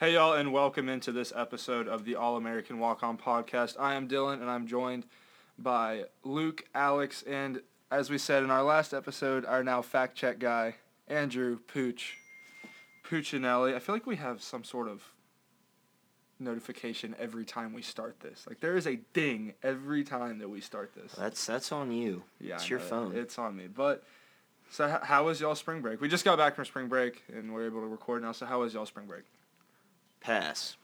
Hey, y'all, and welcome into this episode of the All American Walk On podcast. I am Dylan, and I'm joined by Luke, Alex, and as we said in our last episode, our now fact check guy, Andrew Pooch. Puccinelli. I feel like we have some sort of notification every time we start this. Like there is a ding every time that we start this. That's that's on you. Yeah, it's I your know, phone. It's on me. But so how was y'all spring break? We just got back from spring break and we're able to record now. So how was y'all spring break? Pass.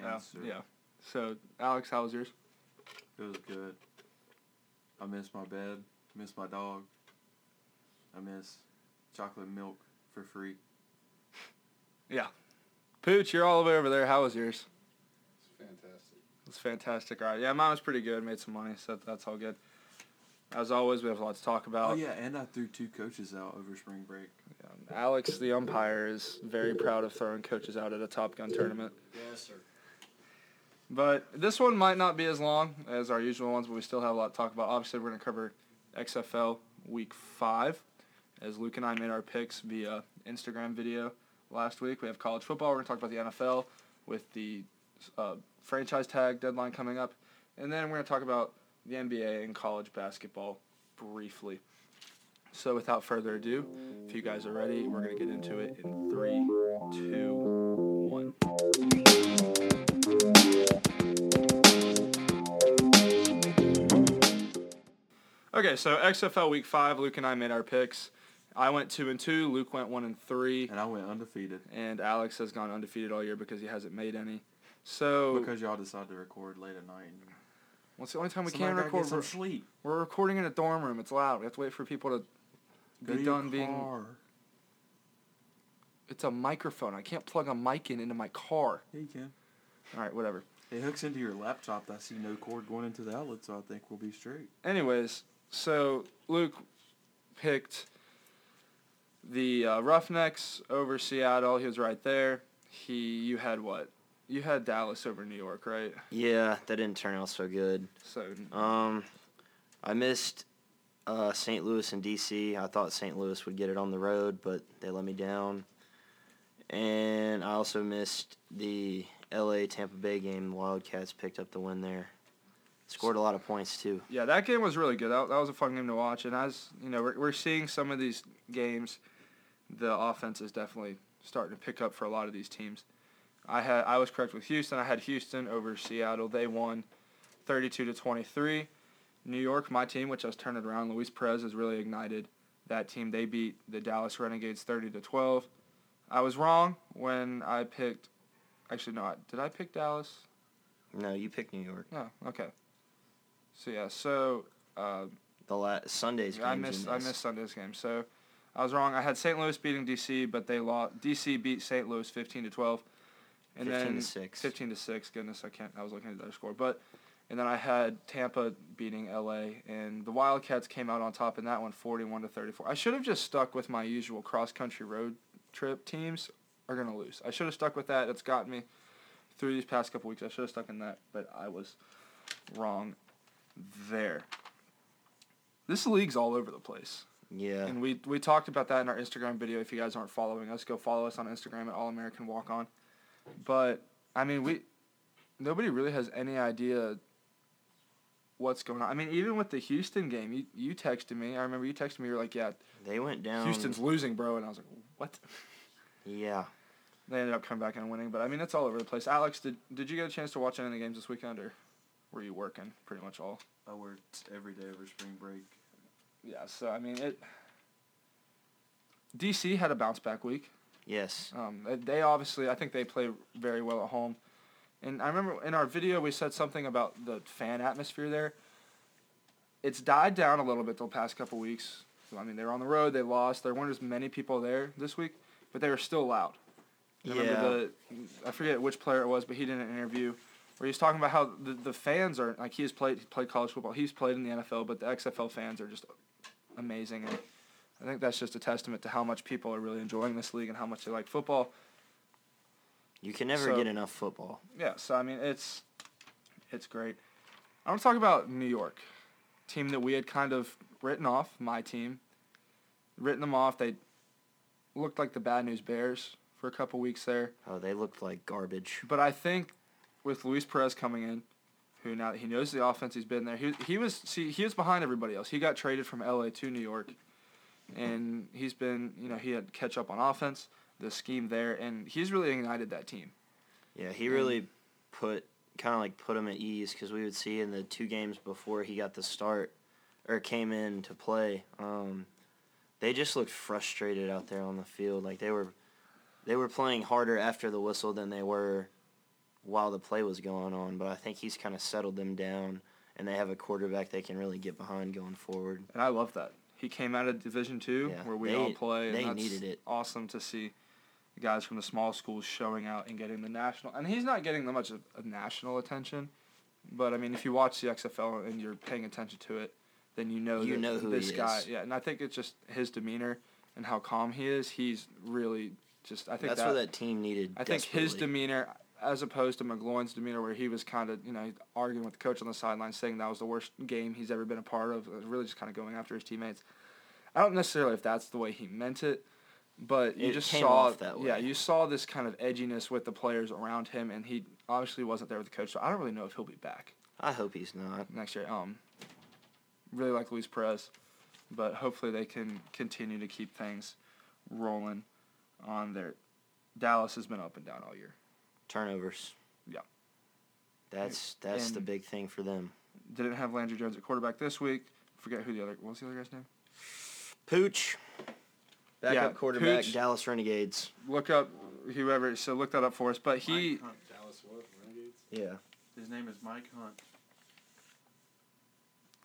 Yeah. Answer. Yeah. So Alex, how was yours? It was good. I miss my bed. Miss my dog. I miss chocolate milk for free. Yeah. Pooch, you're all the way over there. How was yours? It's fantastic. It's fantastic. All right. Yeah, mine was pretty good. Made some money, so that's all good. As always, we have a lot to talk about. Oh yeah, and I threw two coaches out over spring break. Alex, the umpire, is very proud of throwing coaches out at a Top Gun tournament. Yes, sir. But this one might not be as long as our usual ones, but we still have a lot to talk about. Obviously, we're going to cover XFL Week 5, as Luke and I made our picks via Instagram video last week. We have college football. We're going to talk about the NFL with the uh, franchise tag deadline coming up. And then we're going to talk about the NBA and college basketball briefly. So without further ado, if you guys are ready, we're going to get into it in three, two, one. Okay, so XFL Week Five, Luke and I made our picks. I went two and two. Luke went one and three, And I went undefeated and Alex has gone undefeated all year because he hasn't made any. So because y'all decided to record late at night. what's the only time we Somebody can record? Get some sleep. we're recording in a dorm room. It's loud. We have to wait for people to Go be done being. It's a microphone. I can't plug a mic in into my car. Yeah, you can. All right, whatever. It hooks into your laptop. I see no cord going into the outlet, so I think we'll be straight. Anyways, so Luke picked the uh, Roughnecks over Seattle. He was right there. He, you had what? You had Dallas over New York, right? Yeah, that didn't turn out so good. So Um, I missed uh, St. Louis and DC. I thought St. Louis would get it on the road, but they let me down. And I also missed the LA Tampa Bay game. The Wildcats picked up the win there. Scored a lot of points too. yeah, that game was really good. That, that was a fun game to watch. And as you know, we're, we're seeing some of these games, the offense is definitely starting to pick up for a lot of these teams. I had I was correct with Houston. I had Houston over Seattle. They won, thirty-two to twenty-three. New York, my team, which I was turning around, Luis Perez has really ignited that team. They beat the Dallas Renegades thirty to twelve. I was wrong when I picked. Actually, no. Did I pick Dallas? No, you picked New York. No. Okay. So yeah. So uh, The la- Sunday's game. I missed. I missed Sunday's game. So I was wrong. I had St. Louis beating DC, but they lost. DC beat St. Louis fifteen to twelve. And 15 to then 6. 15 to 6. Goodness, I can't. I was looking at their score. But and then I had Tampa beating LA and the Wildcats came out on top in that one 41 to 34. I should have just stuck with my usual cross country road trip teams are going to lose. I should have stuck with that. It's gotten me through these past couple weeks. I should have stuck in that, but I was wrong there. This league's all over the place. Yeah. And we we talked about that in our Instagram video. If you guys aren't following us, go follow us on Instagram at All American Walk On. But I mean, we nobody really has any idea what's going on. I mean, even with the Houston game, you you texted me. I remember you texted me. You're like, "Yeah, They went down. Houston's losing, bro," and I was like, "What?" Yeah. They ended up coming back and winning. But I mean, it's all over the place. Alex, did did you get a chance to watch any of the games this weekend, or were you working pretty much all? I worked every day over spring break. Yeah. So I mean, it. DC had a bounce back week. Yes. Um, they- they obviously, I think they play very well at home. And I remember in our video we said something about the fan atmosphere there. It's died down a little bit the past couple weeks. I mean, they were on the road, they lost. There weren't as many people there this week, but they were still loud. I Yeah. remember the, I forget which player it was, but he did an interview where he was talking about how the, the fans are, like he has played, he played college football, he's played in the NFL, but the XFL fans are just amazing. And I think that's just a testament to how much people are really enjoying this league and how much they like football. You can never So- get enough football. Yeah, so I mean it's it's great. I want to talk about New York, team that we had kind of written off. My team, written them off. They looked like the bad news Bears for a couple weeks there. Oh, they looked like garbage. But I think with Luis Perez coming in, who now he knows the offense, he's been there. He he was see he was behind everybody else. He got traded from L.A. to New York, and he's been you know he had catch up on offense, the scheme there, and he's really ignited that team. Yeah, he And- really put kind of like put him at ease because we would see in the two games before he got the start or came in to play, um, they just looked frustrated out there on the field. Like they were, they were playing harder after the whistle than they were while the play was going on. But I think he's kind of settled them down, and they have a quarterback they can really get behind going forward. And I love that. He came out of Division Two, Yeah, where we they- all play, and they that's needed it. awesome to see the guys from the small schools showing out and getting the national. And he's not getting that much of, national attention, but I mean, if you watch the XFL and you're paying attention to it, then you know You know who this guy. is. Yeah, and I think it's just his demeanor and how calm he is. He's really just. I think That's that, what that team needed. I think his demeanor, as opposed to McGloin's demeanor, where he was kind of, you know, arguing with the coach on the sideline, saying that was the worst game he's ever been a part of, really just kind of going after his teammates. I don't necessarily if that's the way he meant it, but you It just saw, yeah, you saw this kind of edginess with the players around him, and he obviously wasn't there with the coach, so I don't really know if he'll be back I hope he's not. next year. Um, really like Luis Perez, but hopefully they can continue to keep things rolling on their. Dallas has been up and down all year. Turnovers. Yeah. That's that's the big thing for them. Didn't have Landry Jones at quarterback this week. Forget who the other. What was the other guy's name? Pooch. Backup Yeah, quarterback, Pooch. Dallas Renegades. Look up whoever. So look that up for us. But he. Mike Hunt. Dallas what? Renegades? Yeah. His name is Mike Hunt.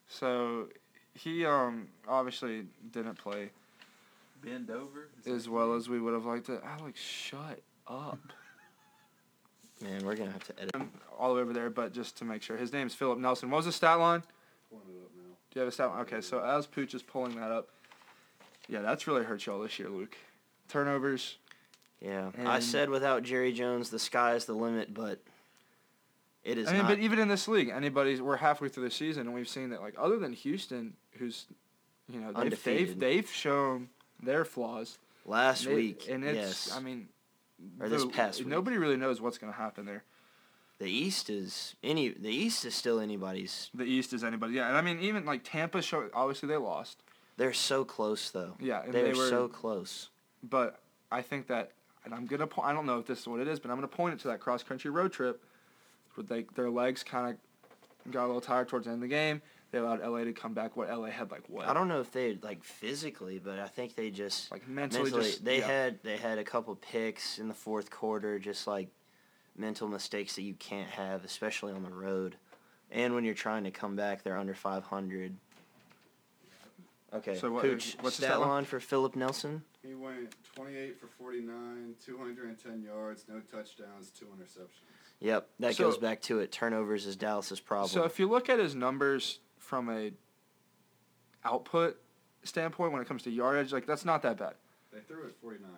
So he um obviously didn't play Bend over. As well as we would have liked it. Alex, shut up. Man, we're gonna have to edit. All the way over there, but just to make sure, his name's Philip Nelson. What was the stat line? Pulling it up now. Do you have a stat line? Okay, so as Pooch is pulling that up, yeah, that's really hurt y'all this year, Luke. Turnovers. Yeah. I said without Jerry Jones, the sky's the limit, but it is I mean, not. but even in this league, anybody's we're halfway through the season, and we've seen that like other than Houston, who's you know they've they've, they've shown their flaws. Last They- week, and it's yes. I mean, Or this past week. nobody really knows what's going to happen there. the East is any. The East is still anybody's. The East is anybody, yeah, and I mean even like Tampa show obviously they lost, They're so close though. yeah, They, they, were so close. but I think that, and I'm gonna po- I don't know if this is what it is, but I'm gonna point it to that cross country road trip, where they their legs kind of got a little tired towards the end of the game. They allowed LA to come back. What LA had like what? I don't know if they like physically, but I think they just like mentally, mentally just they yeah. had they had a couple picks in the fourth quarter, just like mental mistakes that you can't have, especially on the road, and when you're trying to come back, they're under 500. Okay, So what- Pooch, what's the stat stat line? line for Philip Nelson? He went 28 for 49, 210 yards, no touchdowns, two interceptions. Yep, that So- goes back to it. Turnovers is Dallas's problem. So if you look at his numbers from a output standpoint when it comes to yardage, like that's not that bad. They threw it 49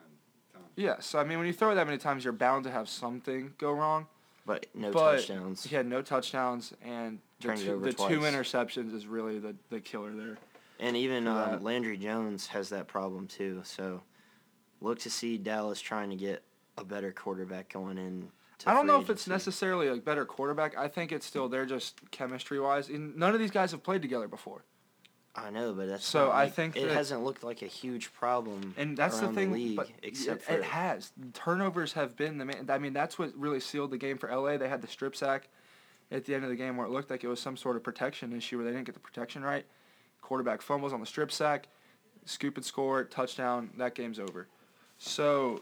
times. Yeah, so I mean when you throw it that many times, you're bound to have something go wrong. but no but touchdowns. He had no touchdowns, and the, two, the two interceptions is really the, the killer there. And even um. Landry Jones has that problem too. So look to see Dallas trying to get a better quarterback going in. To I don't know if it's necessarily a better quarterback. I think it's still they're just chemistry wise. None of these guys have played together before, I know, but that's So not I think it hasn't looked like a huge problem. and that's the thing. league, but except it, for it has turnovers have been the main. I mean, that's what really sealed the game for LA. They had the strip sack at the end of the game where it looked like it was some sort of protection issue where they didn't get the protection right. Quarterback fumbles on the strip sack, scoop and score, touchdown. That game's over. So,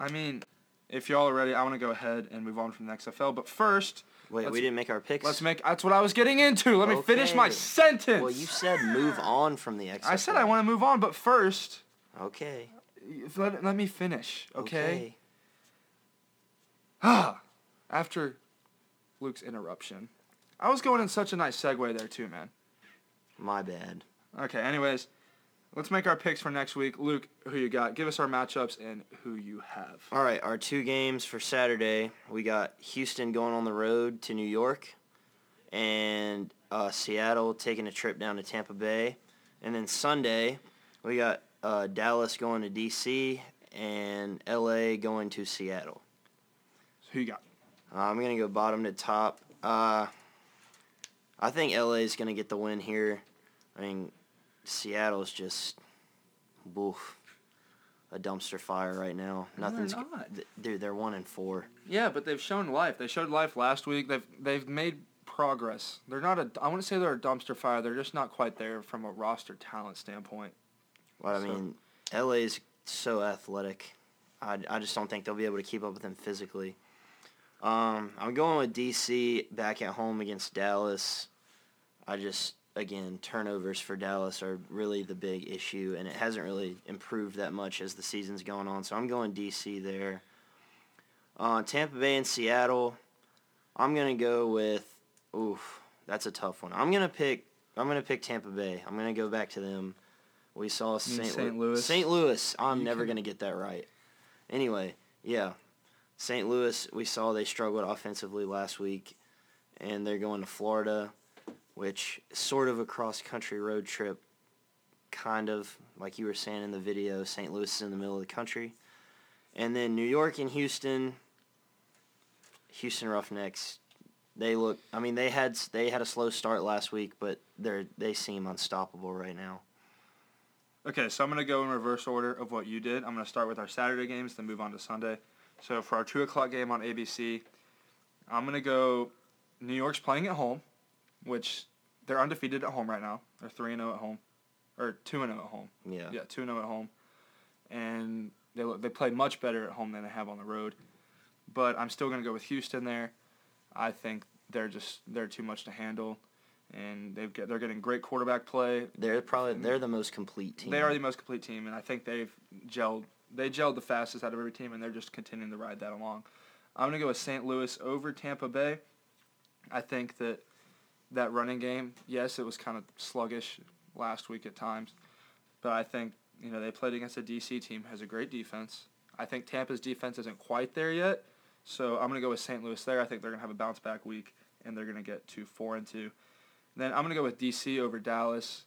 I mean, if y'all are ready, I want to go ahead and move on from the XFL. But first, Wait, we didn't make our picks. let's make. That's what I was getting into. Let me finish my sentence. Well, you said move on from the XFL. I said I want to move on, but first, Okay. let, let me finish, okay? Okay. Ah, after Luke's interruption, I was going in such a nice segue there too, man. My bad. Okay, anyways, let's make our picks for next week. Luke, who you got? Give us our matchups and who you have. All right, our two games for Saturday. We got Houston going on the road to New York, and uh, Seattle taking a trip down to Tampa Bay. And then Sunday, we got uh, Dallas going to D.C. and LA going to Seattle. Who you got? Uh, I'm gonna go bottom to top. I think LA is gonna get the win here. I mean, Seattle's just, woof, a dumpster fire right now. No, they're Nothing's, not. th- dude. They're one and four. Yeah, but they've shown life. They showed life last week. They've they've made progress. They're not a. I wouldn't say they're a dumpster fire. They're just not quite there from a roster talent standpoint. But I So- mean, LA's so athletic. I, I just don't think they'll be able to keep up with them physically. Um, I'm going with DC back at home against Dallas. I just again turnovers for Dallas are really the big issue, and it hasn't really improved that much as the season's going on. So I'm going DC there. Uh, Tampa Bay and Seattle. I'm gonna go with. Oof, that's a tough one. I'm gonna pick. I'm gonna pick Tampa Bay. I'm gonna go back to them. We saw St. St. Louis? St. Louis. I'm You never can- gonna get that right. Anyway, yeah, St. Louis. We saw they struggled offensively last week, and they're going to Florida, which is sort of a cross country road trip. Kind of like you were saying in the video, St. Louis is in the middle of the country, and then New York and Houston. Houston Roughnecks they look. I mean, they had they had a slow start last week, but they're they seem unstoppable right now. Okay, so I'm gonna go in reverse order of what you did. I'm gonna start with our Saturday games, then move on to Sunday. So for our two o'clock game on ABC, I'm gonna go. New York's playing at home, which they're undefeated at home right now. They're three and zero at home, or two and zero at home. Yeah. Yeah, two and zero at home, and they look, they play much better at home than they have on the road. But I'm still gonna go with Houston there. I think they're just they're too much to handle, and they've get, they're getting great quarterback play. They're probably they're the most complete team. They are the most complete team, and I think they've gelled. They gelled the fastest out of every team, and they're just continuing to ride that along. I'm gonna go with St. Louis over Tampa Bay. I think that that running game, yes, it was kind of sluggish last week at times, but I think you know they played against a DC team has a great defense. I think Tampa's defense isn't quite there yet, so I'm gonna go with St. Louis there. I think they're gonna have a bounce back week, and they're gonna get to four and two. Then I'm gonna go with DC over Dallas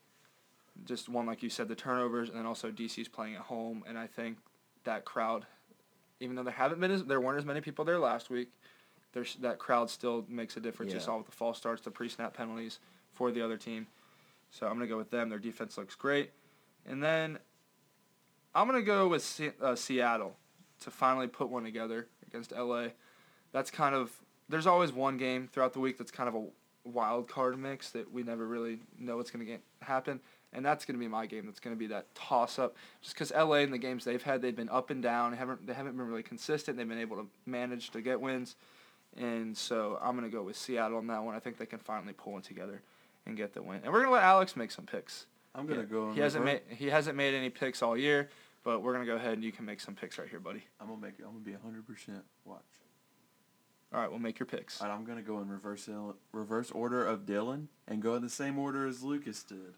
just one like you said the turnovers and then also DC's playing at home and I think that crowd even though there haven't been as there weren't as many people there last week there's that crowd still makes a difference. You saw with the false starts the pre-snap penalties for the other team. So I'm going to go with them. Their defense looks great. And then I'm going to go with Se- uh, Seattle to finally put one together against LA that's kind of there's always one game throughout the week that's kind of a wild card mix that we never really know what's going to get, happen and that's going to be my game. That's going to be that toss up. Just because LA in the games they've had, they've been up and down. They haven't they haven't been really consistent. They've been able to manage to get wins, and so I'm going to go with Seattle on that one. I think they can finally pull one together and get the win. And we're going to let Alex make some picks. I'm gonna Yeah. go. He hasn't made he hasn't made any picks all year, but we're going to go ahead and you can make some picks right here, buddy. I'm gonna make. I'm gonna be hundred percent. Watch. All right, we'll make your picks. All right, I'm gonna go in reverse reverse order of Dylan and go in the same order as Lucas did.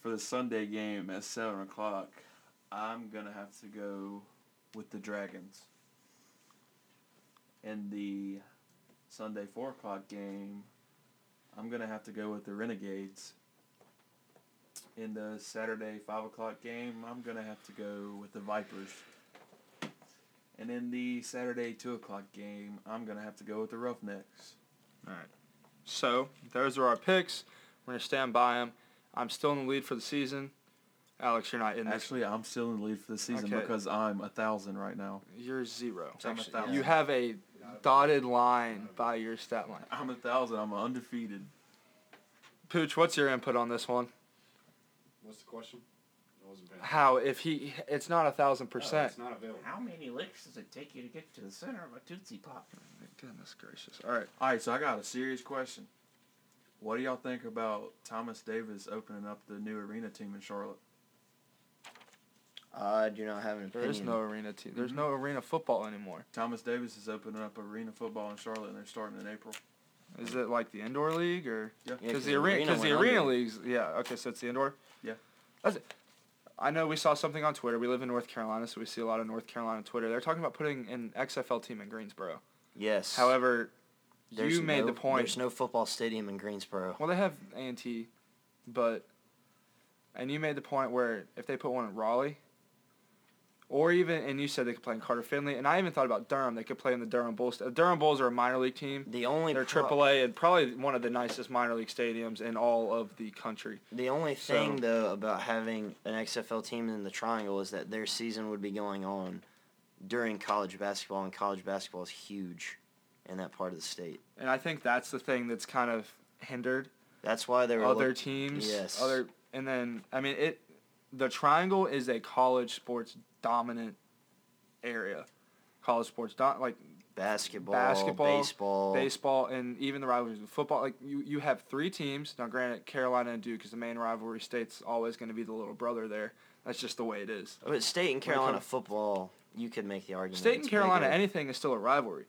For the Sunday game at seven o'clock, I'm gonna have to go with the Dragons. In the Sunday four o'clock game, I'm gonna have to go with the Renegades. In the Saturday five o'clock game, I'm gonna have to go with the Vipers. And in the Saturday two o'clock game, I'm gonna have to go with the Roughnecks. All right. So those are our picks. We're to stand by them. I'm still in the lead for the season. Alex, you're not in this. Actually, I'm still in the lead for the season Okay. because I'm a thousand right now. You're zero. I'm a thousand. you have a dotted line by your stat line. I'm a thousand. I'm undefeated. Pooch, what's your input on this one? What's the question? I wasn't paying How if he? It's not a thousand Oh, percent. it's not available. How many licks does it take you to get to the center of a Tootsie Pop? Goodness gracious! All right. All right, so I got a serious question. What do y'all think about Thomas Davis opening up the new arena team in Charlotte? I do not have an There opinion. is no arena team. There's Mhm. no arena football anymore. Thomas Davis is opening up arena football in Charlotte, and they're starting in April. Is it like the indoor league or? Yeah. Yeah, Because the arena, because the arena leagues, yeah. Okay, so it's the indoor. Yeah. That's it. I know we saw something on Twitter. We live in North Carolina, so we see a lot of North Carolina Twitter. They're talking about putting an XFL team in Greensboro. Yes. However, There's you made no- the point. There's no football stadium in Greensboro. Well, they have A and T, but and you made the point where if they put one in Raleigh, or even and you said they could play in Carter Finley, and I even thought about Durham. They could play in the Durham Bulls. The Durham Bulls are a minor league team. The only They're pro- AAA and probably one of the nicest minor league stadiums in all of the country. The only So- thing though about having an XFL team in the Triangle is that their season would be going on during college basketball, and college basketball is huge in that part of the state. And I think that's the thing that's kind of hindered That's why there were other look- teams. Yes. Other and then I mean it. The Triangle is a college sports dominant area. College sports, not like basketball, basketball, baseball. baseball, and even the rivalries with football. Like you, you have three teams. Now, granted, Carolina and Duke is the main rivalry. State's always going to be the little brother there. That's just the way it is. But state and Carolina football, you could make the argument. State and Carolina, bigger. anything is still a rivalry.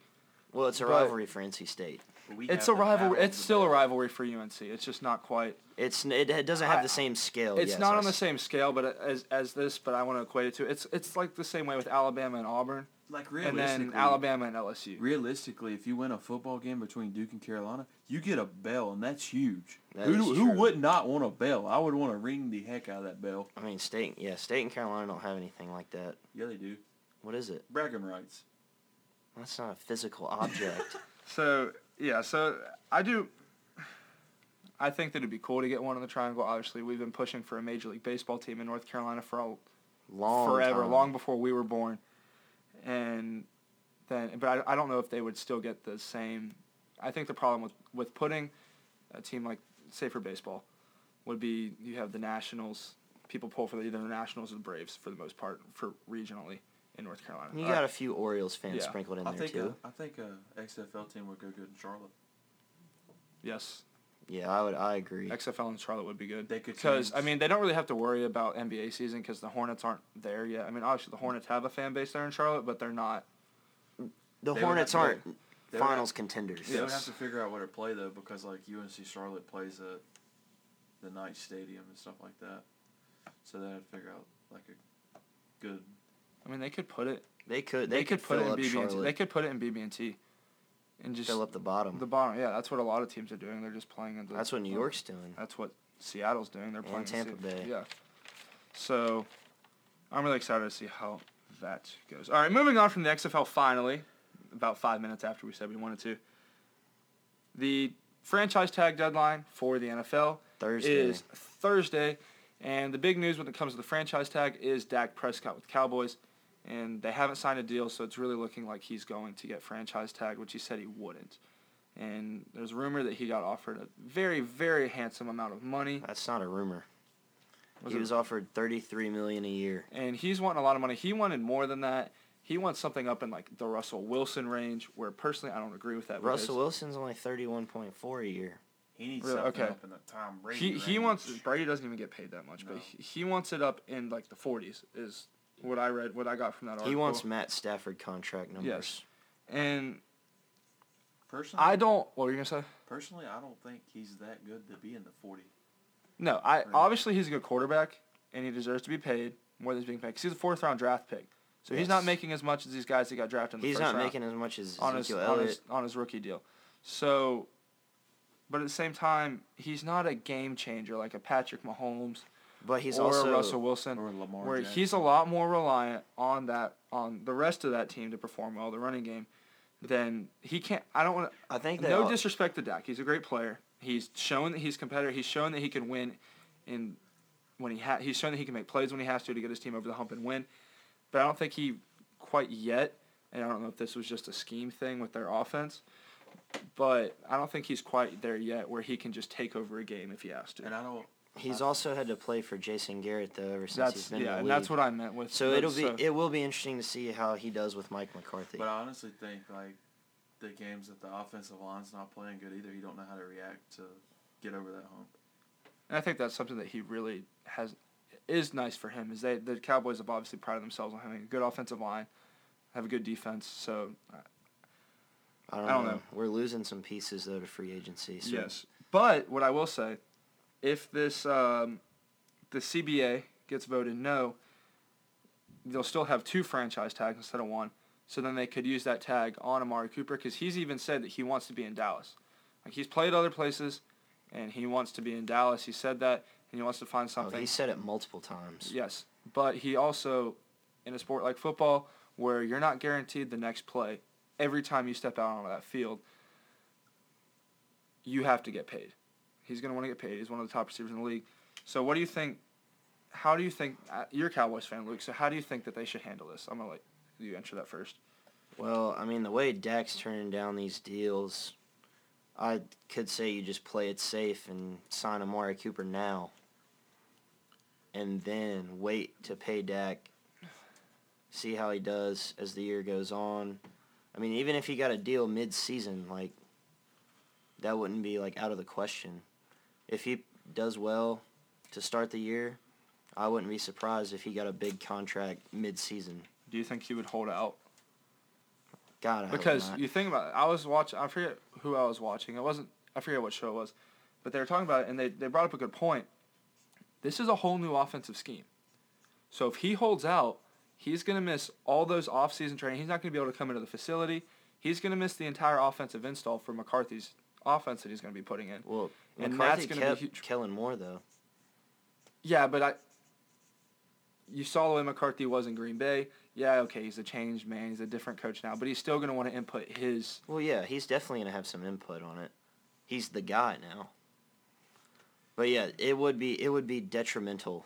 Well, it's a but- rivalry for NC State. We It's a rivalry. It's still a rivalry for UNC. It's just not quite. It's it, it doesn't have I- the same scale. It's yes, not I on the same scale, but uh, as as this. But I want to equate it to. It's it's like the same way with Alabama and Auburn, Like and realistically, then Alabama and LSU. Realistically, if you win a football game between Duke and Carolina, you get a bell, and that's huge. That who is who would not want a bell? I would want to ring the heck out of that bell. I mean, state yeah, state and Carolina don't have anything like that. Yeah, they do. What is it? Bragging rights. That's not a physical object. So yeah, so I do. I think that it'd be cool to get one in the Triangle. Obviously, we've been pushing for a Major League Baseball team in North Carolina for a Long forever, time. long before we were born. And then, but I, I don't know if they would still get the same. I think the problem with, with putting a team like, say for baseball, would be you have the Nationals. People pull for either the Nationals or the Braves for the most part for regionally in North Carolina. You All got right. a few Orioles fans Yeah. sprinkled in I there think too. a, I think uh, a XFL team would go good in Charlotte. yes, yeah, I would. I agree. XFL in Charlotte would be good. They could Because I mean, they don't really have to worry about NBA season because the Hornets aren't there yet. I mean, obviously the Hornets have a fan base there in Charlotte, but they're not. The They Hornets aren't they would finals contenders. They would Yes. have to figure out where to play though, because like UNC Charlotte plays at the night stadium and stuff like that. So they had to figure out like a good. I mean, they could put it. They could. They, They, could put it in BB&T. They could put it in BB&T, and just fill up the bottom. the bottom. Yeah, that's what a lot of teams are doing. They're just playing in the. That's what New uh, York's doing. That's what Seattle's doing. They're And playing in Tampa Bay. Yeah. So, I'm really excited to see how that goes. All right, moving on from the XFL. Finally, about five minutes after we said we wanted to. The franchise tag deadline for the NFL Thursday. is Thursday, and the big news when it comes to the franchise tag is Dak Prescott with Cowboys, and they haven't signed a deal, so it's really looking like he's going to get franchise tag, which he said he wouldn't. And there's rumor that he got offered a very, very handsome amount of money. That's not a rumor. Was he it- was offered thirty-three million a year. and he's wanting a lot of money. He wanted more than that. He wants something up in like the Russell Wilson range, where personally I don't agree with that. Russell because Wilson's only thirty-one point four a year. He needs Really? something Okay. up in the Tom Brady. He he wants Brady doesn't even get paid that much, but he, he wants it up in like the 40s is what I read, what I got from that article. He wants Matt Stafford contract numbers. Yes. and Personally, I don't. What were you gonna say? personally, I don't think he's that good to be in the forty. No, I Right. obviously he's a good quarterback, and he deserves to be paid more than he's being paid. 'cause he's a fourth round draft pick, so he's not making as much as these guys that got drafted in the He's first not round. making as much as on his, Ezekiel on Elliott. his on his rookie deal. So, but at the same time, he's not a game changer like a Patrick Mahomes but he's or also Russell Wilson, Or Lamar where Jackson. he's a lot more reliant on that on the rest of that team to perform well, the running game. Then he can't. I don't want I think No all- disrespect to Dak, he's a great player. He's shown that he's competitive. He's shown that he can win, in when he ha- he's shown that he can make plays when he has to to get his team over the hump and win. But I don't think he quite yet. And I don't know if this was just a scheme thing with their offense, but I don't think he's quite there yet where he can just take over a game if he has to. and I don't. He's also had to play for Jason Garrett though ever since he's That's been yeah, in and that's what I meant with. So it'll be it will be interesting to see how he does with Mike McCarthy. But I honestly think like the games that the offensive line's not playing good either. You don't know how to react to get over that hump. And I think that's something that he really has is nice for him. Is they the Cowboys have obviously prided themselves on having a good offensive line, have a good defense. So uh, I don't, I don't know. know. We're losing some pieces though to free agency. So yes, but what I will say, if this um, the CBA gets voted no, they'll still have two franchise tags instead of one. So then they could use that tag on Amari Cooper because he's even said that he wants to be in Dallas. Like he's played other places, and he wants to be in Dallas. He said that, and he wants to find Oh, something. he said it multiple times. Yes, but he also in a sport like football where you're not guaranteed the next play every time you step out onto that field. You have to get paid. He's going to want to get paid. He's one of the top receivers in the league. So what do you think? How do you think uh, you're a Cowboys fan, Luke? So how do you think that they should handle this? I'm gonna let you answer that first. Well, I mean, the way Dak's turning down these deals, I could say you just play it safe and sign Amari Cooper now. And then wait to pay Dak. See how he does as the year goes on. I mean, even if he got a deal mid-season, like that wouldn't be like out of the question. If he does well to start the year, I wouldn't be surprised if he got a big contract mid-season. Do you think he would hold out? God, I Because you think about it, I was watching. I forget who I was watching. It wasn't. I forget what show it was, but they were talking about it, and they they brought up a good point. This is a whole new offensive scheme. So if he holds out, he's going to miss all those off-season training. He's not going to be able to come into the facility. He's going to miss the entire offensive install for McCarthy's offense that he's going to be putting in. Well, And McCarthy that's gonna be huge. killing more though. Yeah, but I. You saw the way McCarthy was in Green Bay. Yeah, okay, he's a changed man. He's a different coach now, but he's still going to want to input his Well, yeah, he's definitely gonna have some input on it. He's the guy now. But yeah, it would be it would be detrimental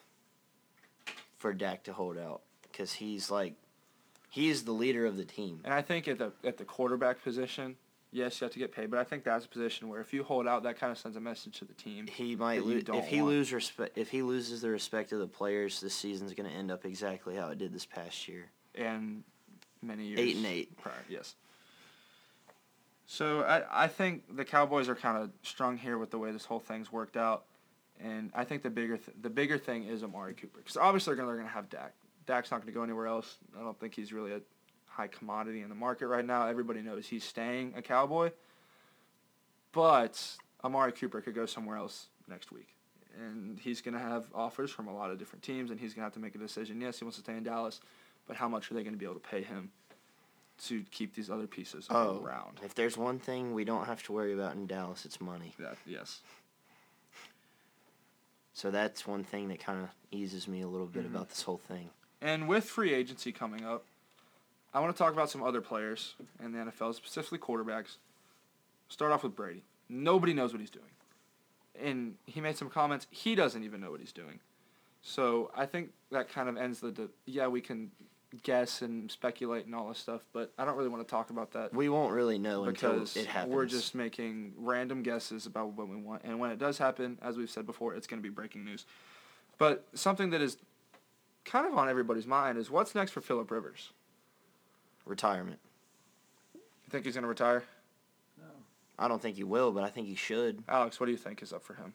for Dak to hold out because he's like he's the leader of the team. And I think at the at the quarterback position, yes, you have to get paid, but I think that's a position where if you hold out, that kind of sends a message to the team. He might lose if he lose respect if he loses the respect of the players. This season's gonna end up exactly how it did this past year. And many years Eight and eight. prior, yes. So I I think the Cowboys are kind of strung here with the way this whole thing's worked out, and I think the bigger th- the bigger thing is Amari Cooper because obviously they're gonna have Dak. Dak's not gonna go anywhere else. I don't think he's really a high commodity in the market right now. Everybody knows he's staying a Cowboy, but Amari Cooper could go somewhere else next week. And he's going to have offers from a lot of different teams, and he's going to have to make a decision. Yes, he wants to stay in Dallas, but how much are they going to be able to pay him to keep these other pieces Oh. around? If there's one thing we don't have to worry about in Dallas, it's money. That, yes. So that's one thing that kind of eases me a little bit Mhm. about this whole thing. And with free agency coming up, I want to talk about some other players in the NFL, specifically quarterbacks. Start off with Brady. Nobody knows what he's doing. And he made some comments. He doesn't even know what he's doing. So I think that kind of ends the. De- yeah, we can guess and speculate and all this stuff, but I don't really want to talk about that We won't really know because until it happens. we're just making random guesses about what we want. And when it does happen, as we've said before, it's going to be breaking news. But something that is kind of on everybody's mind is what's next for Philip Rivers? Retirement. You think he's going to retire? No. I don't think he will, but I think he should. Alex, what do you think is up for him?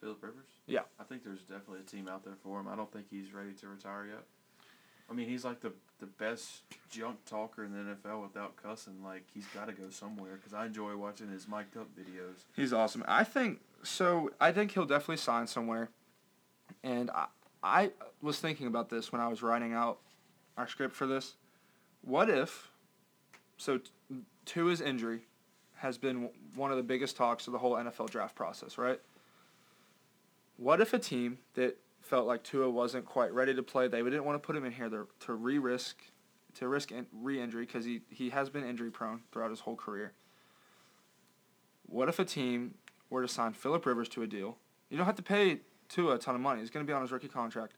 Philip Rivers? Yeah. I think there's definitely a team out there for him. I don't think he's ready to retire yet. I mean, he's like the the best junk talker in the NFL without cussing. Like he's got to go somewhere because I enjoy watching his mic'd up videos. He's awesome. I think so. I think he'll definitely sign somewhere. And I, I was thinking about this when I was writing out our script for this. What if, so t- to his injury, has been one of the biggest talks of the whole NFL draft process, right? What if a team that felt like Tua wasn't quite ready to play, they didn't want to put him in here to, re-risk, to risk in, re-injury because he, he has been injury prone throughout his whole career. What if a team were to sign Philip Rivers to a deal? You don't have to pay Tua a ton of money. He's going to be on his rookie contract,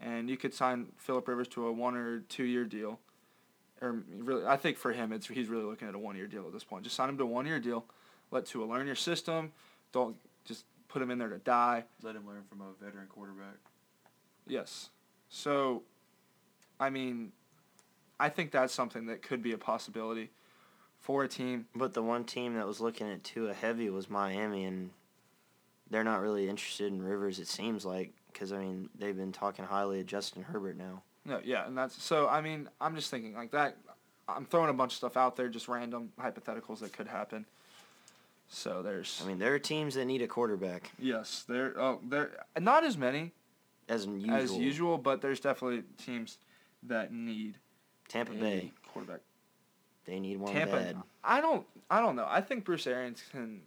and you could sign Philip Rivers to a one or two year deal. Or really, I think for him, it's he's really looking at a one year deal at this point. Just sign him to a one year deal. Let Tua learn your system. Don't just put him in there to die. Let him learn from a veteran quarterback. Yes. So, I mean, I think that's something that could be a possibility for a team. But the one team that was looking at Tua heavy was Miami, and they're not really interested in Rivers. It seems like because I mean they've been talking highly of Justin Herbert now. No, yeah, and that's so. I mean, I'm just thinking like that. I'm throwing a bunch of stuff out there, just random hypotheticals that could happen. So there's. I mean there are teams that need a quarterback yes, there. Oh, there. Not as many as usual. as usual, but there's definitely teams that need Tampa a Bay, quarterback. they need one Tampa. bad. I don't. I don't know. I think Bruce Arians can.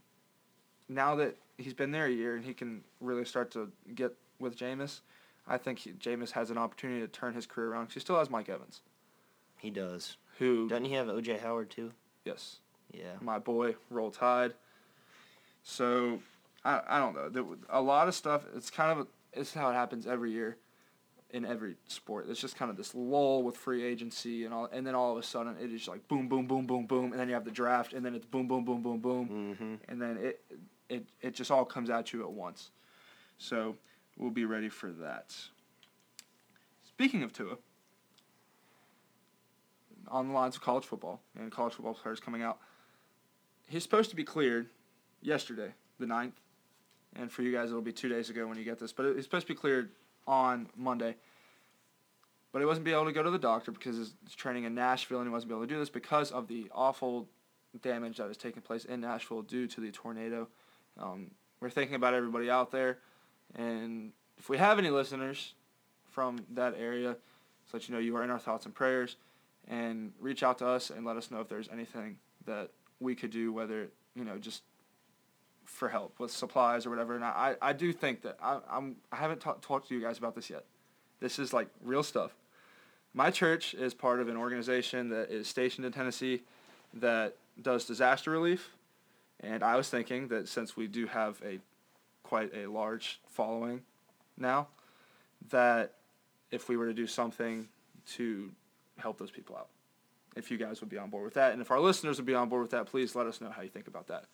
Now that he's been there a year and he can really start to get with Jameis, I think he, Jameis has an opportunity to turn his career around. he still has Mike Evans, He does. who Doesn't he have OJ Howard too? yes, Yeah. my boy, roll tide. So, I, I don't know. There, a lot of stuff. It's kind of it's how it happens every year, in every sport. It's just kind of this lull with free agency and all, and then all of a sudden it is like boom, boom, boom, boom, boom, and then you have the draft, and then it's boom, boom, boom, boom, boom, Mm-hmm. and then it it it just all comes at you at once. So we'll be ready for that. Speaking of Tua, on the lines of college football and college football players coming out, he's supposed to be cleared yesterday, the 9th. And for you guys, it'll be two days ago when you get this. But he's supposed to be cleared on Monday. But he wasn't be able to go to the doctor because he's training in Nashville and he wasn't be able to do this because of the awful damage that has taken place in Nashville due to the tornado. Um, we're thinking about everybody out there. And if we have any listeners from that area, just let you know you are in our thoughts and prayers. And reach out to us and let us know if there's anything that we could do, whether, you know, just for help with supplies or whatever. And I, I do think that I, I'm, I haven't ta- talked to you guys about this yet. This is like real stuff. My church is part of an organization that is stationed in Tennessee that does disaster relief. And I was thinking that since we do have a quite a large following now, that if we were to do something to help those people out, if you guys would be on board with that, and if our listeners would be on board with that, please let us know how you think about that.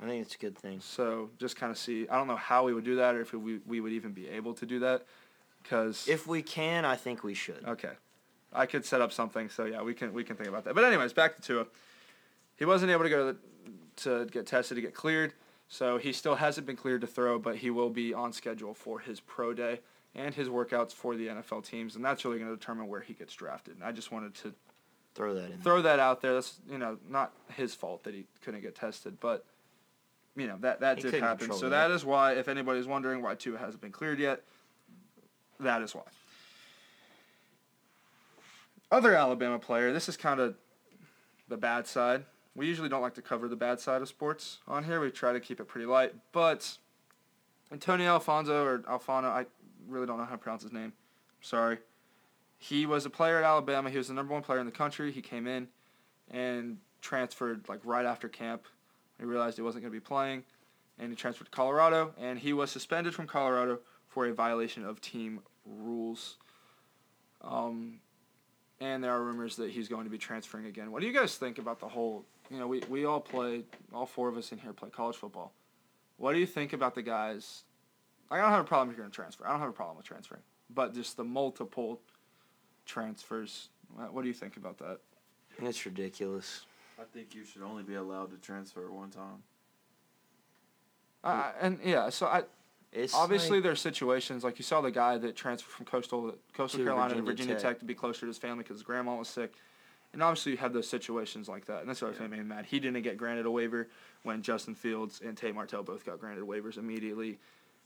I think it's a good thing. So just kind of see. I don't know how we would do that, or if we we would even be able to do that, because If we can, I think we should. Okay. I could set up something, so yeah, we can we can think about that. But anyways, back to Tua. He wasn't able to go to, the, to get tested to get cleared, so he still hasn't been cleared to throw, but he will be on schedule for his pro day and his workouts for the NFL teams, and that's really going to determine where he gets drafted. And I just wanted to Throw that in. throw that out there. That's you know not his fault that he couldn't get tested, but you know that that He did happen. So that. that is why, if anybody's wondering why Tua hasn't been cleared yet, that is why. Other Alabama player. This is kind of the bad side. We usually don't like to cover the bad side of sports on here. We try to keep it pretty light, but Antonio Alfonso or Alfano, I really don't know how to pronounce his name. Sorry. He was a player at Alabama. He was the number one player in the country. He came in and transferred like right after camp. He realized he wasn't going to be playing, and he transferred to Colorado. And he was suspended from Colorado for a violation of team rules. Um, and there are rumors that he's going to be transferring again. What do you guys think about the whole? You know, we, we all play, all four of us in here play college football. What do you think about the guys? I don't have a problem if you're going to transfer. I don't have a problem with transferring, but just the multiple transfers. What what do you think about that? It's ridiculous. I think you should only be allowed to transfer at one time. Uh, and yeah, so I It's obviously like- there's situations like you saw the guy that transferred from coastal coastal Carolina to Virginia Virginia Tech. Tech. to be closer to his family because his grandma was sick. And obviously you have those situations like that, and that's what Yeah. made me mad. He didn't get granted a waiver when Justin Fields and Tate Martell both got granted waivers immediately,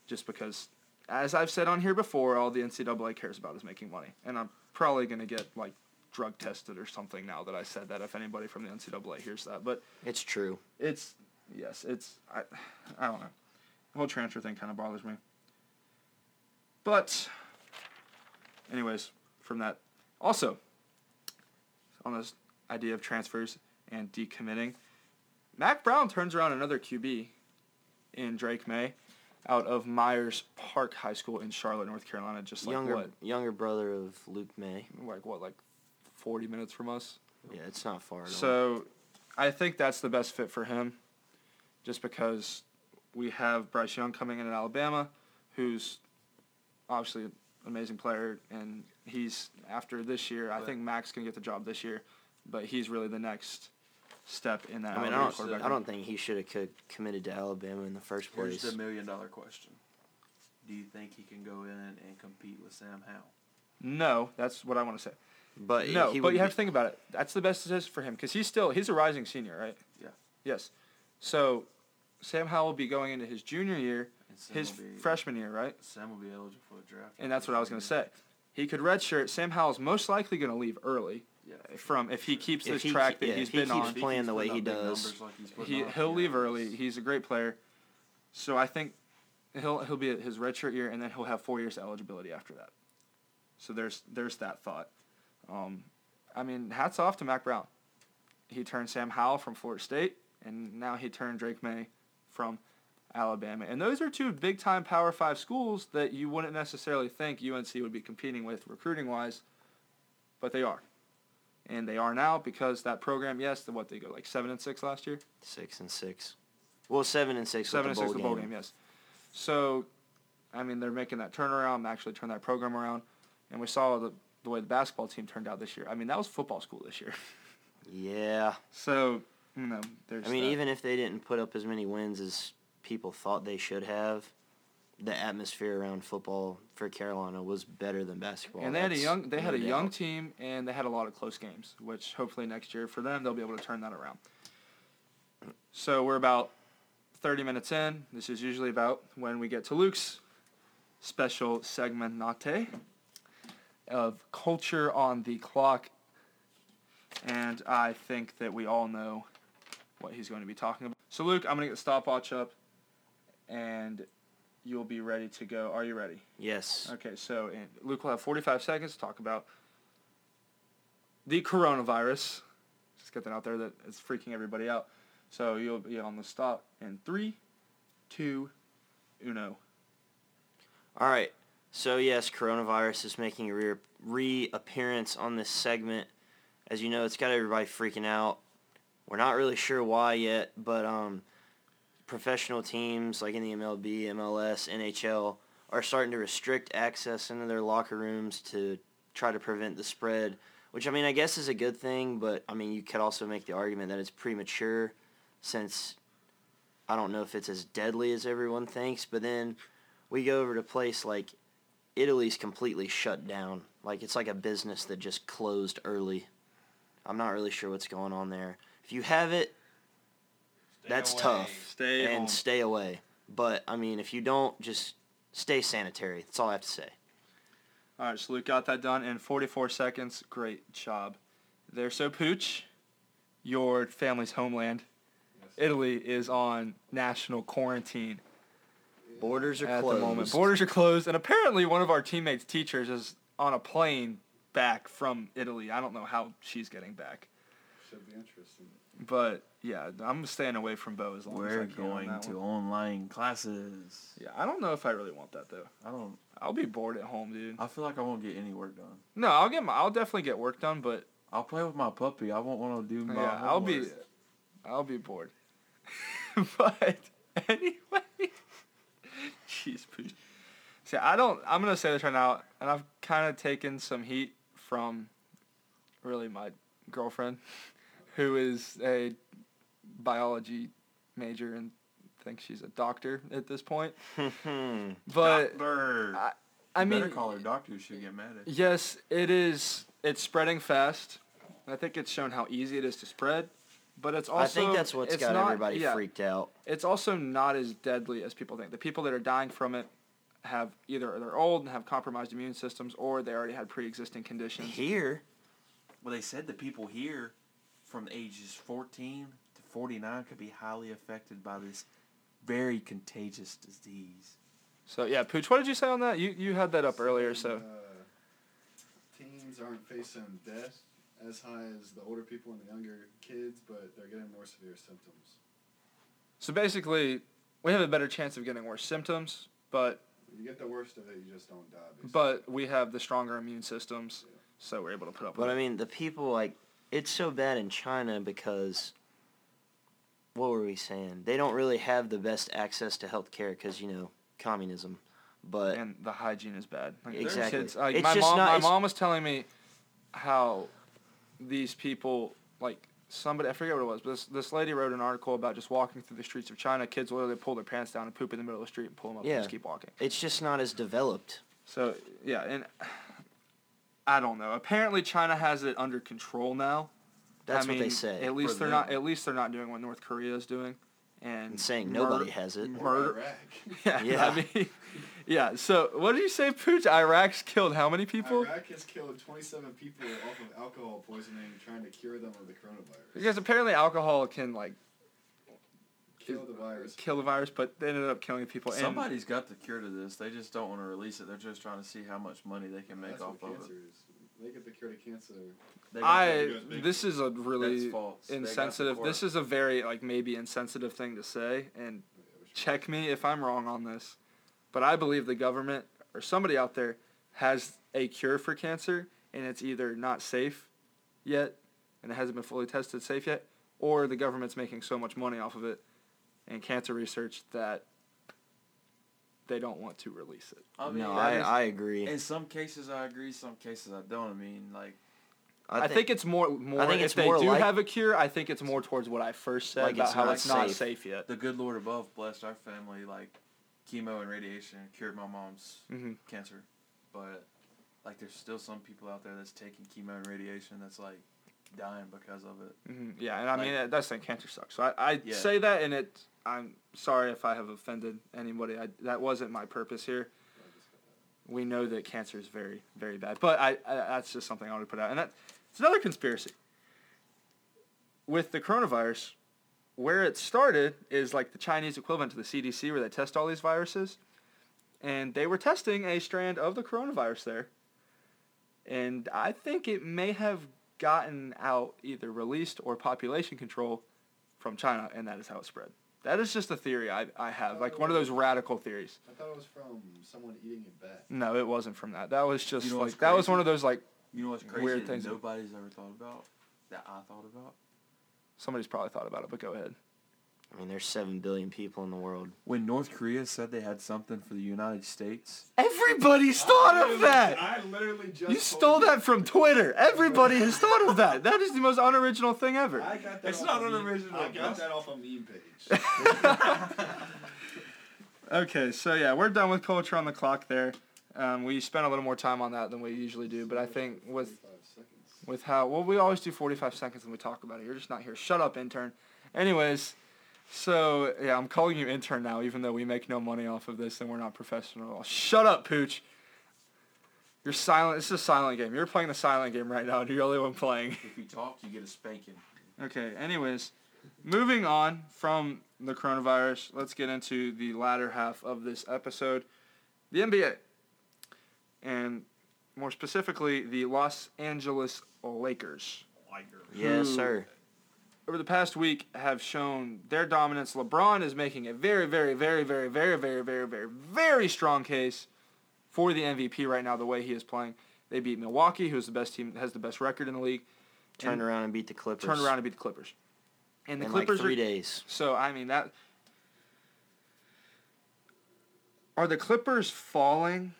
just because, as I've said on here before, all the NCAA cares about is making money, and I'm probably gonna get like drug tested or something now that I said that. If anybody from the NCAA hears that, but it's true. it's yes, it's I I don't know. The whole transfer thing kind of bothers me. But anyways, from that also on this idea of transfers and decommitting, Mack Brown turns around another QB in Drake Maye out of Myers Park High School in Charlotte, North Carolina, just like younger what younger brother of Luke Maye. like what like 40 minutes from us. Yeah, it's not far at all. So, I think that's the best fit for him, just because we have Bryce Young coming in at Alabama, who's obviously an amazing player, and he's after this year. I think Max can get the job this year, but he's really the next step in that. I mean, I don't, I don't think he should have committed to Alabama in the first Here's place. the million dollar question. Do you think he can go in and compete with Sam Howell? No, that's what I want to say. But no, he but you have to think about it. That's the best decision for him because he's still he's a rising senior, right? Yeah. Yes. So, Sam Howell will be going into his junior year, his be, freshman year, right? Sam will be eligible for the draft. And that's what I was going to say. He could redshirt. Sam Howell's most likely going to leave early Yeah. from sure, if he keeps If this he track that yeah, he's he been keeps on. sure. playing keeps the way he does, like he, he'll yeah, leave early. He's a great player. So I think he'll he'll be at his redshirt year, and then he'll have four years eligibility after that. So there's there's that thought. Um, I mean, hats off to Mack Brown. He turned Sam Howell from Florida State, and now he turned Drake Maye from Alabama. And those are two big time Power Five schools that you wouldn't necessarily think UNC would be competing with recruiting wise, but they are. And they are now because that program, yes, the what they go like seven and six last year? Six and six. Well, seven and six. Seven and the six the bowl game, yes. So, I mean, they're making that turnaround, actually turn that program around, and we saw the the way the basketball team turned out this year. I mean, that was football school this year. Yeah. So, know, there's. I mean, that. even if they didn't put up as many wins as people thought they should have, the atmosphere around football for Carolina was better than basketball. and they had a young they had no a young team and they had a lot of close games, which hopefully next year for them they'll be able to turn that around. So we're about 30 minutes in. This is usually about when we get to Luke's special segment nate of culture on the clock. And I think that we all know what he's going to be talking about. So Luke, I'm going to get the stopwatch up and you'll be ready to go. Are you ready? Yes. Okay, so and Luke will have 45 seconds to talk about the coronavirus. Just get that out there that it's freaking everybody out. So you'll be on the stop in three, two, uno. All right. So yes, coronavirus is making a re- reappearance on this segment. As you know, it's got everybody freaking out. We're not really sure why yet, but um, professional teams like in the MLB, MLS, NHL are starting to restrict access into their locker rooms to try to prevent the spread. Which I mean, I guess is a good thing, but I mean, you could also make the argument that it's premature, since I don't know if it's as deadly as everyone thinks. But then we go over to a place like Italy's completely shut down. Like it's like a business that just closed early. I'm not really sure what's going on there. If you have it, that's tough. Stay and home. stay away. But I mean, if you don't, just stay sanitary. That's all I have to say. All right, so Luke got that done in 44 seconds. Great job. There, so Pooch, your family's homeland, Italy is on national quarantine. Borders are at closed. the moment. Borders are closed, and apparently one of our teammates' teachers is on a plane back from Italy. I don't know how she's getting back, Should be interesting. But yeah, I'm staying away from Bo as long as I can. We're can. on going to one. online classes. Yeah, I don't know if I really want that though. I don't. I'll be bored at home, dude. I feel like I won't get any work done. No, I'll get my. I'll definitely get work done, but I'll play with my puppy. I won't want to do my. yeah, I'll be. I'll be bored. but anyway, jeez, Pooch. See, I don't. I'm gonna say this right now, and I've kind of taken some heat from, really, my girlfriend, who is a biology major and thinks she's a doctor at this point. But Doctor. I- I You mean, better call her doctor. She'll get mad at you. Yes, it is. It's spreading fast. I think it's shown how easy it is to spread, but it's also. I think that's what it's got not- everybody yeah, freaked out. It's also not as deadly as people think. The people that are dying from it have either they're old and have compromised immune systems, or they already had pre-existing conditions. Here, Well, they said the people here, from ages 14 to 49, could be highly affected by this very contagious disease. So yeah, Pooch, what did you say on that? You you had that up earlier, so Uh, teens aren't facing death as high as the older people and the younger kids, but they're getting more severe symptoms. so basically, we have a better chance of getting worse symptoms, but You get the worst of it, you just don't die. Basically. but we have the stronger immune systems, so we're able to put up. but with I it. mean, the people like it's so bad in China because what were we saying? They don't really have the best access to health care because you know communism. But and the hygiene is bad. Like, Exactly. Kids, like, It's my just mom, not- my mom was telling me how these people, like somebody, I forget what it was, but this, this lady wrote an article about just walking through the streets of China. Kids literally pull their pants down and poop in the middle of the street and pull them up Yeah. and just keep walking. it's just not as developed. So yeah, and I don't know. Apparently, China has it under control now. That's I what they say. At least they're not. At least they're not doing what North Korea is doing, and And saying murder- nobody has it. Or murder- Iraq. Yeah, Yeah. I mean, yeah. So what did you say, Pooch? Iraq's killed how many people? Iraq has killed 27 people off of alcohol poisoning, trying to cure them of the coronavirus. Because apparently alcohol can like Kill the virus. kill the virus, but they ended up killing people. And Somebody's got the cure to this. They just don't want to release it. They're just trying to see how much money they can make That's off what of cancer it. is. They get the cure to cancer. They I goes this is a that's really false. They got the insensitive. court. This is a very like maybe insensitive thing to say, and check me if I'm wrong on this, but I believe the government or somebody out there has a cure for cancer, and it's either not safe yet, and it hasn't been fully tested safe yet, or the government's making so much money off of it and cancer research that they don't want to release it. I mean, no, I, is- I agree. in some cases I agree. Some cases I don't. I mean, like I, think, it's more more. I think if it's they more do like- have a cure, I think it's more towards what I first said Like about it's how not it's not safe. safe yet. the good Lord above blessed our family. Like chemo and radiation cured my mom's hmm cancer, but like there's still some people out there that's taking chemo and radiation that's like dying because of it. hmm Yeah, and I mean Like- that's saying cancer sucks. So I, I Yeah. say that, and it. I'm sorry if I have offended anybody. I, that wasn't my purpose here. We know that cancer is very, very bad, but I, I that's just something I want to put out, and that it's another conspiracy. With the coronavirus, where it started is like the Chinese equivalent to the CDC, where they test all these viruses, and they were testing a strand of the coronavirus there, and I think it may have gotten out either released or population control from China, and that is how it spread. That is just a theory I, I have, like one of those radical theories. I thought it was from someone eating a bat. No, it wasn't from that. That was just You know like that was crazy? one of those like You know what's crazy? Weird that things. nobody's ever thought about that I thought about. somebody's probably thought about it, but go ahead. I mean, there's seven billion people in the world. When North Korea said they had something for the United States, Everybody's thought of that. I literally just. You stole that from Twitter. Everybody has thought of that. That is the most unoriginal thing ever. I got that It's not a meme- unoriginal, I got that off a meme page. Okay, so yeah, we're done with culture on the clock there. Um, we spent a little more time on that than we usually do, but I think with with how well we always do 45 seconds when we talk about it. You're just not here. Shut up, intern. Anyways, so yeah, I'm calling you intern now, even though we make no money off of this and we're not professional. Shut up, Pooch. You're silent. This is a silent game. You're playing the silent game right now, and you're the only one playing. if you talk, you get a spanking. Okay. Anyways, moving on from the coronavirus, let's get into the latter half of this episode, the NBA, and more specifically, the Los Angeles Lakers. Yes, sir. Over the past week have shown their dominance. LeBron is making a very, very, very, very, very, very, very, very, very strong case for the MVP right now. The way he is playing, they beat Milwaukee, who's the best team, has the best record in the league. Turned around and beat the Clippers. Turned around and beat the Clippers. And the in Clippers like three are days. so. I mean that. Are the Clippers falling?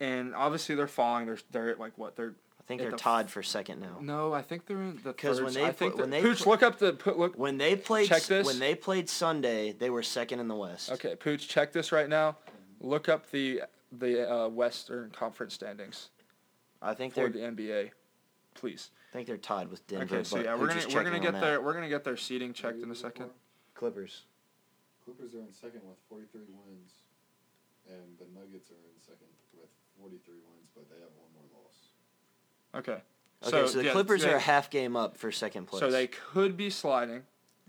And obviously they're falling. They're they're at like what they're think they're the- tied for second now. no. I think they're in the 'Cause third. when they I think put- when they Pooch, put- look up the put look. When they played Check this. when they played Sunday, they were second in the West. Okay, Pooch, check this right now. Look up the the uh, Western Conference standings I think for they're the NBA, please. I think they're tied with Denver. okay, so yeah, we're gonna we're gonna checking on get that? their we're gonna get their seating checked in a Who are you second. looking Clippers. Clippers are in second with 43 wins, and the Nuggets are in second with 43 wins, but they have one more loss. Okay. Okay, so, the yeah, Clippers they- are a half game up for second place. So they could be sliding,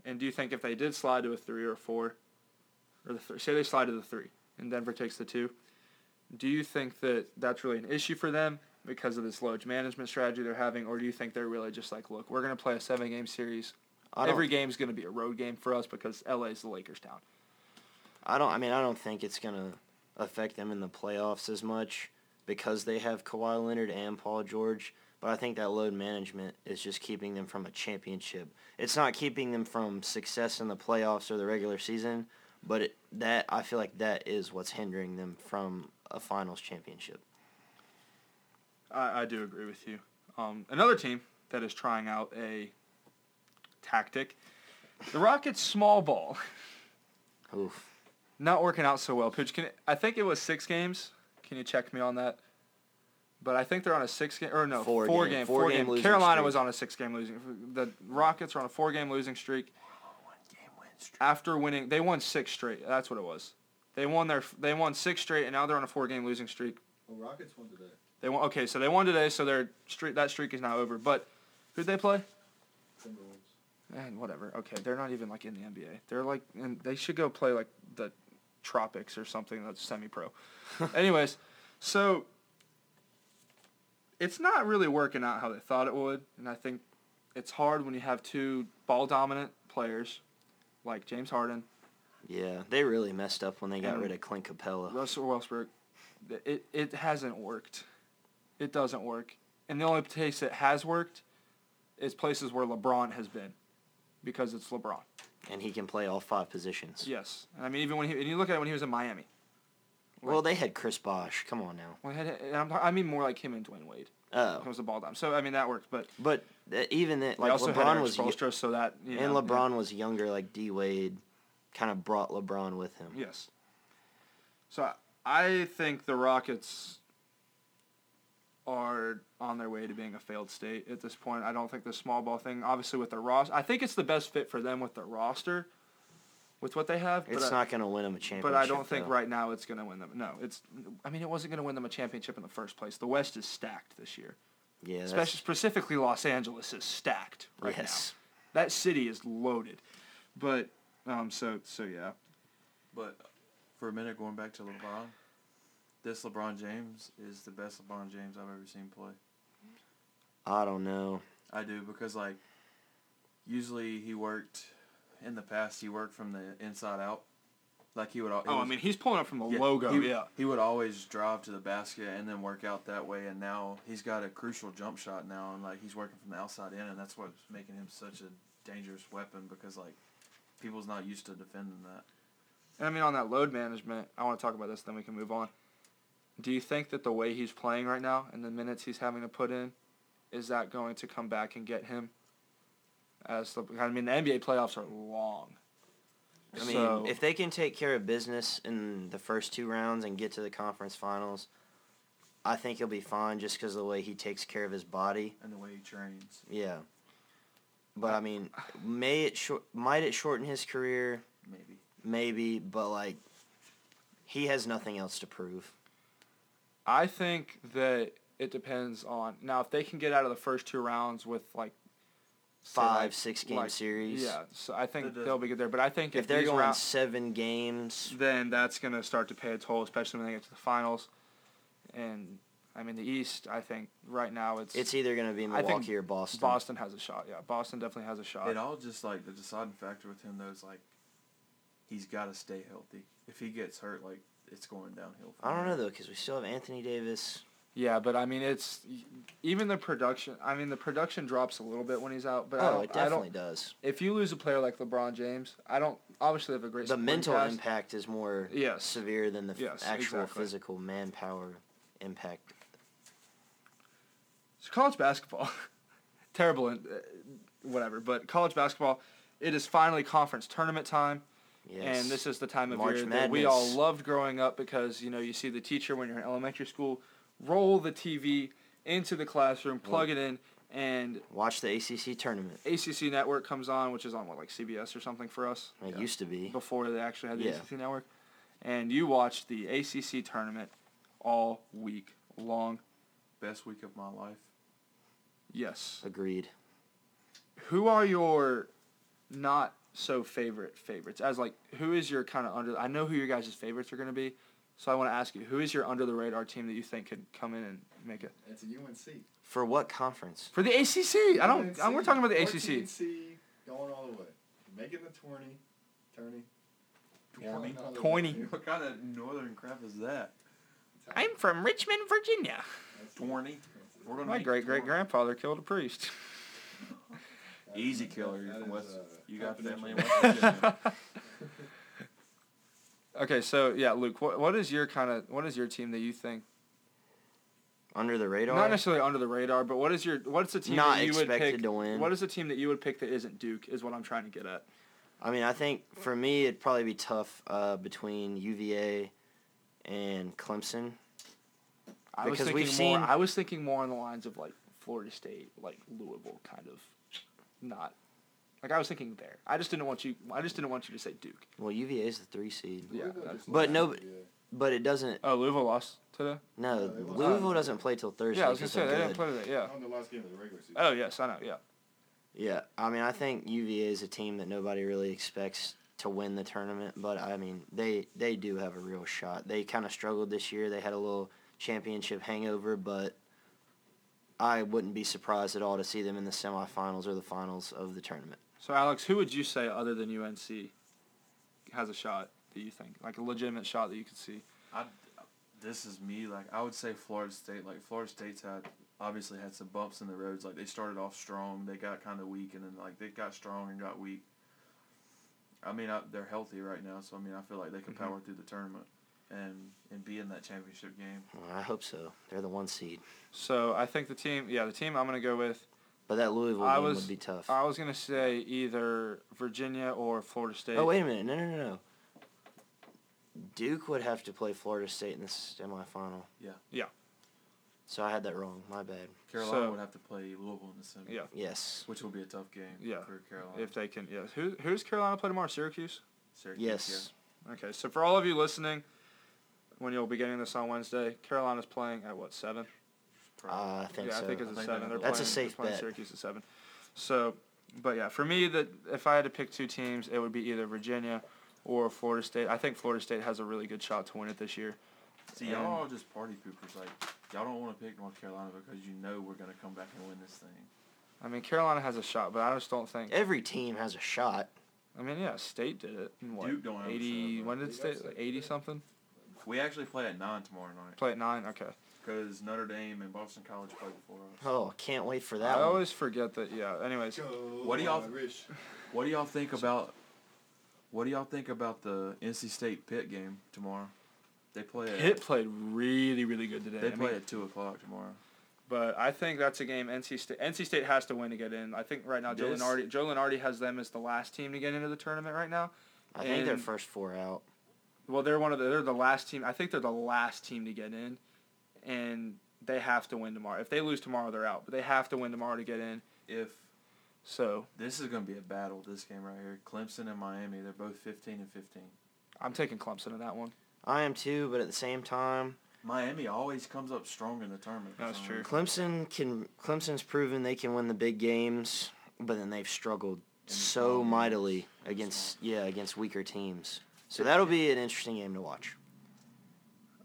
and do you think if they did slide to a three or a four, or the th- say they slide to the three, and Denver takes the two, do you think that that's really an issue for them because of this load management strategy they're having, or do you think they're really just like, look, we're gonna play a seven game series. Every game's gonna be a road game for us because LA is the Lakers town. I don't. I mean, I don't think it's gonna affect them in the playoffs as much because they have Kawhi Leonard and Paul George. But I think that load management is just keeping them from a championship. It's not keeping them from success in the playoffs or the regular season, but it, that I feel like that is what's hindering them from a finals championship. I, I do agree with you. Um, another team that is trying out a tactic, the Rockets small ball. Oof. Not working out so well. Pooch, can I think it was six games. Can you check me on that? But I think they're on a six game or no Four four, game- game four four game game. Carolina streak. was on a six game losing. The Rockets are on a four game losing streak. After winning, they won six straight. That's what it was. They won their they won six straight, and now they're on a four game losing streak. Well, Rockets won today. They won. Okay, so they won today, so their streak that streak is now over. But who'd they play? Timberwolves. and whatever. Okay, they're not even like in the NBA. They're like, and they should go play like the tropics or something that's semi-pro. Anyways, so it's not really working out how they thought it would, and I think it's hard when you have two ball dominant players like James Harden, Yeah, they really messed up when they got rid of Clint Capela. Russell Westbrook. It it hasn't worked. It doesn't work, and the only place it has worked is places where LeBron has been, because it's LeBron. And he can play all five positions. Yes, and I mean even when he and you look at it when he was in Miami. Well, they had Chris Bosh. Come on now. Well, had, I'm, mean more like him and Dwyane Wade. Oh, It was a ball down. So I mean that worked, but but uh, even that, like LeBron was, Spoelstra, so that you and know, LeBron was younger. Like D Wade, kind of brought LeBron with him. Yes. So I, I think the Rockets are on their way to being a failed state at this point. I don't think the small ball thing, obviously with their roster, I think it's the best fit for them with their roster, with what they have. It's but not going to win them a championship. But I don't think though. right now it's going to win them. No, it's. I mean, it wasn't going to win them a championship in the first place. The West is stacked this year. Yeah, Especially specifically Los Angeles is stacked right yes. now. That city is loaded. But um so so yeah. But for a minute, going back to LeBron, this LeBron James is the best LeBron James I've ever seen play. I don't know. I do because like usually he worked in the past. He worked from the inside out. Like he would. he Oh, I mean, he's pulling up from the yeah, logo. He, yeah. He would always drive to the basket and then work out that way. And now he's got a crucial jump shot now, and like he's working from the outside in, and that's what's making him such a dangerous weapon because like people's not used to defending that. And I mean, on that load management, I want to talk about this. Then we can move on. Do you think that the way he's playing right now and the minutes he's having to put in, is that going to come back and get him? As the, I mean, the NBA playoffs are long. I mean, So- if they can take care of business in the first two rounds and get to the conference finals, I think he'll be fine just because of the way he takes care of his body. And the way he trains, Yeah. But I mean, may it short might it shorten his career? maybe. Maybe, but like, he has nothing else to prove. I think that it depends on now if they can get out of the first two rounds with like say, Five, like- six game like- series. Yeah, so I think That they'll be good there. But I think If if, they're going rounds, seven games, then that's going to start to pay a toll, especially when they get to the finals. And I mean, the East, I think right now it's, it's either going to be I think Milwaukee or Boston. Boston has a shot. Yeah, Boston definitely has a shot. It all just like the deciding factor with him though is like he's got to stay healthy. If he gets hurt, like it's going downhill. I don't know though, because we still have Anthony Davis. Yeah, but I mean, it's even the production. I mean, the production drops a little bit when he's out. But I Oh, don't, it I definitely does. If you lose a player like LeBron James, I don't. Obviously, have a great The mental cast. impact is more Yes. severe than the Yes, actual exactly. physical manpower impact. It's college basketball. Terrible and uh, whatever, but college basketball. It is finally conference tournament time, Yes. and this is the time of March year that we all loved growing up because you know you see the teacher when you're in elementary school roll the TV into the classroom, plug it in, and Watch the ACC tournament. ACC network comes on, which is on what like CBS or something for us. It Yeah. used to be. before they actually had the Yeah. ACC network, and you watched the ACC tournament all week long. Best week of my life. Yes. Agreed. Who are your not so favorite favorites? As like, who is your kind of under? I know who your guys' favorites are going to be, so I want to ask you, who is your under the radar team that you think could come in and make it It's a UNC. For what conference? for the ACC? I don't. UNC, we're talking about the ACC. seed, going all the way. Making the 20. Tourney. Tourney? Going all Tourney. What kind of northern crap is that? I'm from Richmond, Virginia. That's. Twenty. That's it. We're gonna My great great grandfather killed a priest. That Easy is- killer. You're that from is, West. uh, You got family in. West Virginia. okay, so yeah, Luke, what what is your kind of what is your team that you think Under the radar? Not necessarily under the radar, but what is your what's the team Not that you would expected pick? to win. What is the team that you would pick that isn't Duke? Is what I'm trying to get at. I mean, I think for me it'd probably be tough uh, between UVA and Clemson. I was thinking we've more. seen- I was thinking more on the lines of like Florida State, like Louisville, kind of. Not. Like I was thinking there. I just didn't want you. I just didn't want you to say Duke. Well, UVA is the three seed, Yeah, that's- But no- but it doesn't. Oh, Louisville lost today. No, Yeah. Louisville doesn't play till Thursday. yeah, I was gonna 'cause say they're didn't good. play today. Yeah. On the last game of the regular season. Oh yes, I know. Yeah. Yeah, I mean, I think UVA is a team that nobody really expects to win the tournament, but I mean, they they do have a real shot. They kind of struggled this year. They had a little championship hangover, but I wouldn't be surprised at all to see them in the semifinals or the finals of the tournament. So Alex, who would you say other than UNC has a shot? Do you think like a legitimate shot that you could see? I, this is me. Like I would say Florida State. Like Florida State's had obviously had some bumps in the roads. Like they started off strong, they got kind of weak, and then like they got strong and got weak. I mean, I, they're healthy right now, so I mean, I feel like they can Mhm. power through the tournament and and be in that championship game. Well, I hope so. They're the one seed, So I think the team, yeah, the team I'm gonna go with. but that Louisville I game was- would be tough. I was gonna say either Virginia or Florida State. oh wait a minute, no, no, no, no. Duke would have to play Florida State in the semifinal. Yeah. Yeah. So I had that wrong. My bad. Carolina So- would have to play Louisville in the semi. Yeah. Yes. Which will be a tough game. Yeah. For Carolina. If they can, yeah. Who who's Carolina play tomorrow? Syracuse. Syracuse, Yes. Okay, so for all of you listening, when you'll be getting this on Wednesday, Carolina's playing at what seven? Uh, I think yeah, so. I think it's I a think seven. they- They're That's a playing, safe they're playing bet. Syracuse at seven. So, but yeah, for me, that if I had to pick two teams, it would be either Virginia or Florida State. I think Florida State has a really good shot to win it this year. See, And- y'all are just party poopers. Like y'all don't want to pick North Carolina because you know we're gonna come back and win this thing. I mean, Carolina has a shot, but I just don't think. Every team has a shot. I mean, yeah, State did it. In what, Duke don't have a eighty. shot, when did State? Like State. eighty something. We actually play at nine tomorrow night Play at nine. Okay. because Notre Dame and Boston College play before us. Oh, can't wait for I that one. I always forget that. Yeah. Anyways, Go What do y'all- Irish. What do y'all think about? What do y'all think about the NC State Pitt game tomorrow? They play at Pitt played really, really good today. they I play mean, at two o'clock tomorrow. But I think that's a game NC State NC State has to win to get in. I think right now Joe This- Lunardi Joe Lunardi has them as the last team to get into the tournament right now. I think they're first four out. Well, they're one of the they're the last team. I think they're the last team to get in, and they have to win tomorrow. If they lose tomorrow, they're out. But they have to win tomorrow to get in. If So this is gonna be a battle, this game right here, Clemson and Miami, they're both fifteen and fifteen. I'm taking Clemson in that one. I am too, but at the same time, Miami always comes up strong in the tournament. That's true. Clemson can Clemson's proven they can win the big games, but then they've struggled so mightily against yeah against weaker teams. So that'll be an interesting game to watch.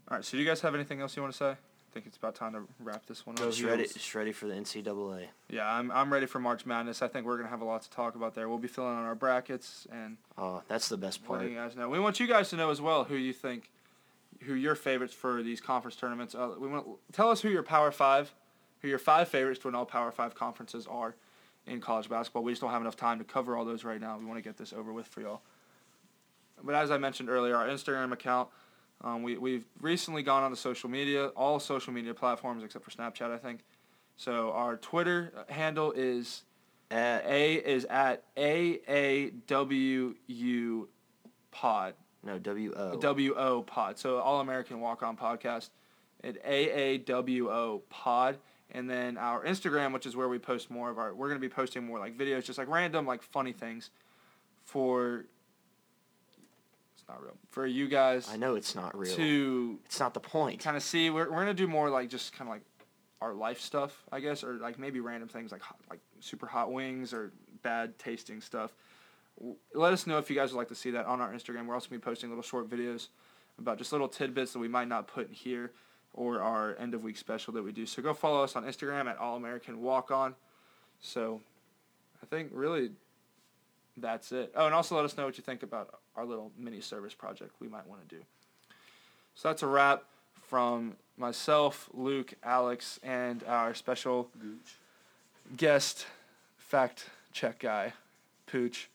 All right. So do you guys have anything else you want to say? I think it's about time to wrap this one up. Just ready, just ready for the NCAA. Yeah, I'm I'm ready for March Madness. I think we're gonna have a lot to talk about there. We'll be filling out our brackets and Oh, that's the best part. you guys know. We want you guys to know as well who you think, who your favorites for these conference tournaments. Uh, we want tell us who your Power Five, who your five favorites to win all Power Five conferences are in college basketball. We just don't have enough time to cover all those right now. We want to get this over with for y'all. But as I mentioned earlier, our Instagram account, um, we we've recently gone on to social media, all social media platforms except for Snapchat, I think. So our Twitter handle is At, a is at A A W U Pod. no W O. W O Pod. So All American Walk On Podcast at A A W O Pod. And then our Instagram, which is where we post more of our we're gonna be posting more like videos, just like random, like funny things for it's not real. For you guys I know it's not real. to It's not the point. kind of see we're, we're gonna do more like just kind of like our life stuff i guess or like maybe random things like hot, like super hot wings or bad tasting stuff let us know if you guys would like to see that on our instagram we're also gonna be posting little short videos about just little tidbits that we might not put here or our end of week special that we do so go follow us on instagram at all american walk on so i think really that's it oh and also let us know what you think about our little mini service project we might want to do so that's a wrap from myself, Luke, Alex, and our special Gooch. guest, fact check guy, Pooch.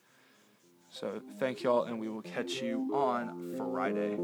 So thank y'all, and we will catch you on Friday.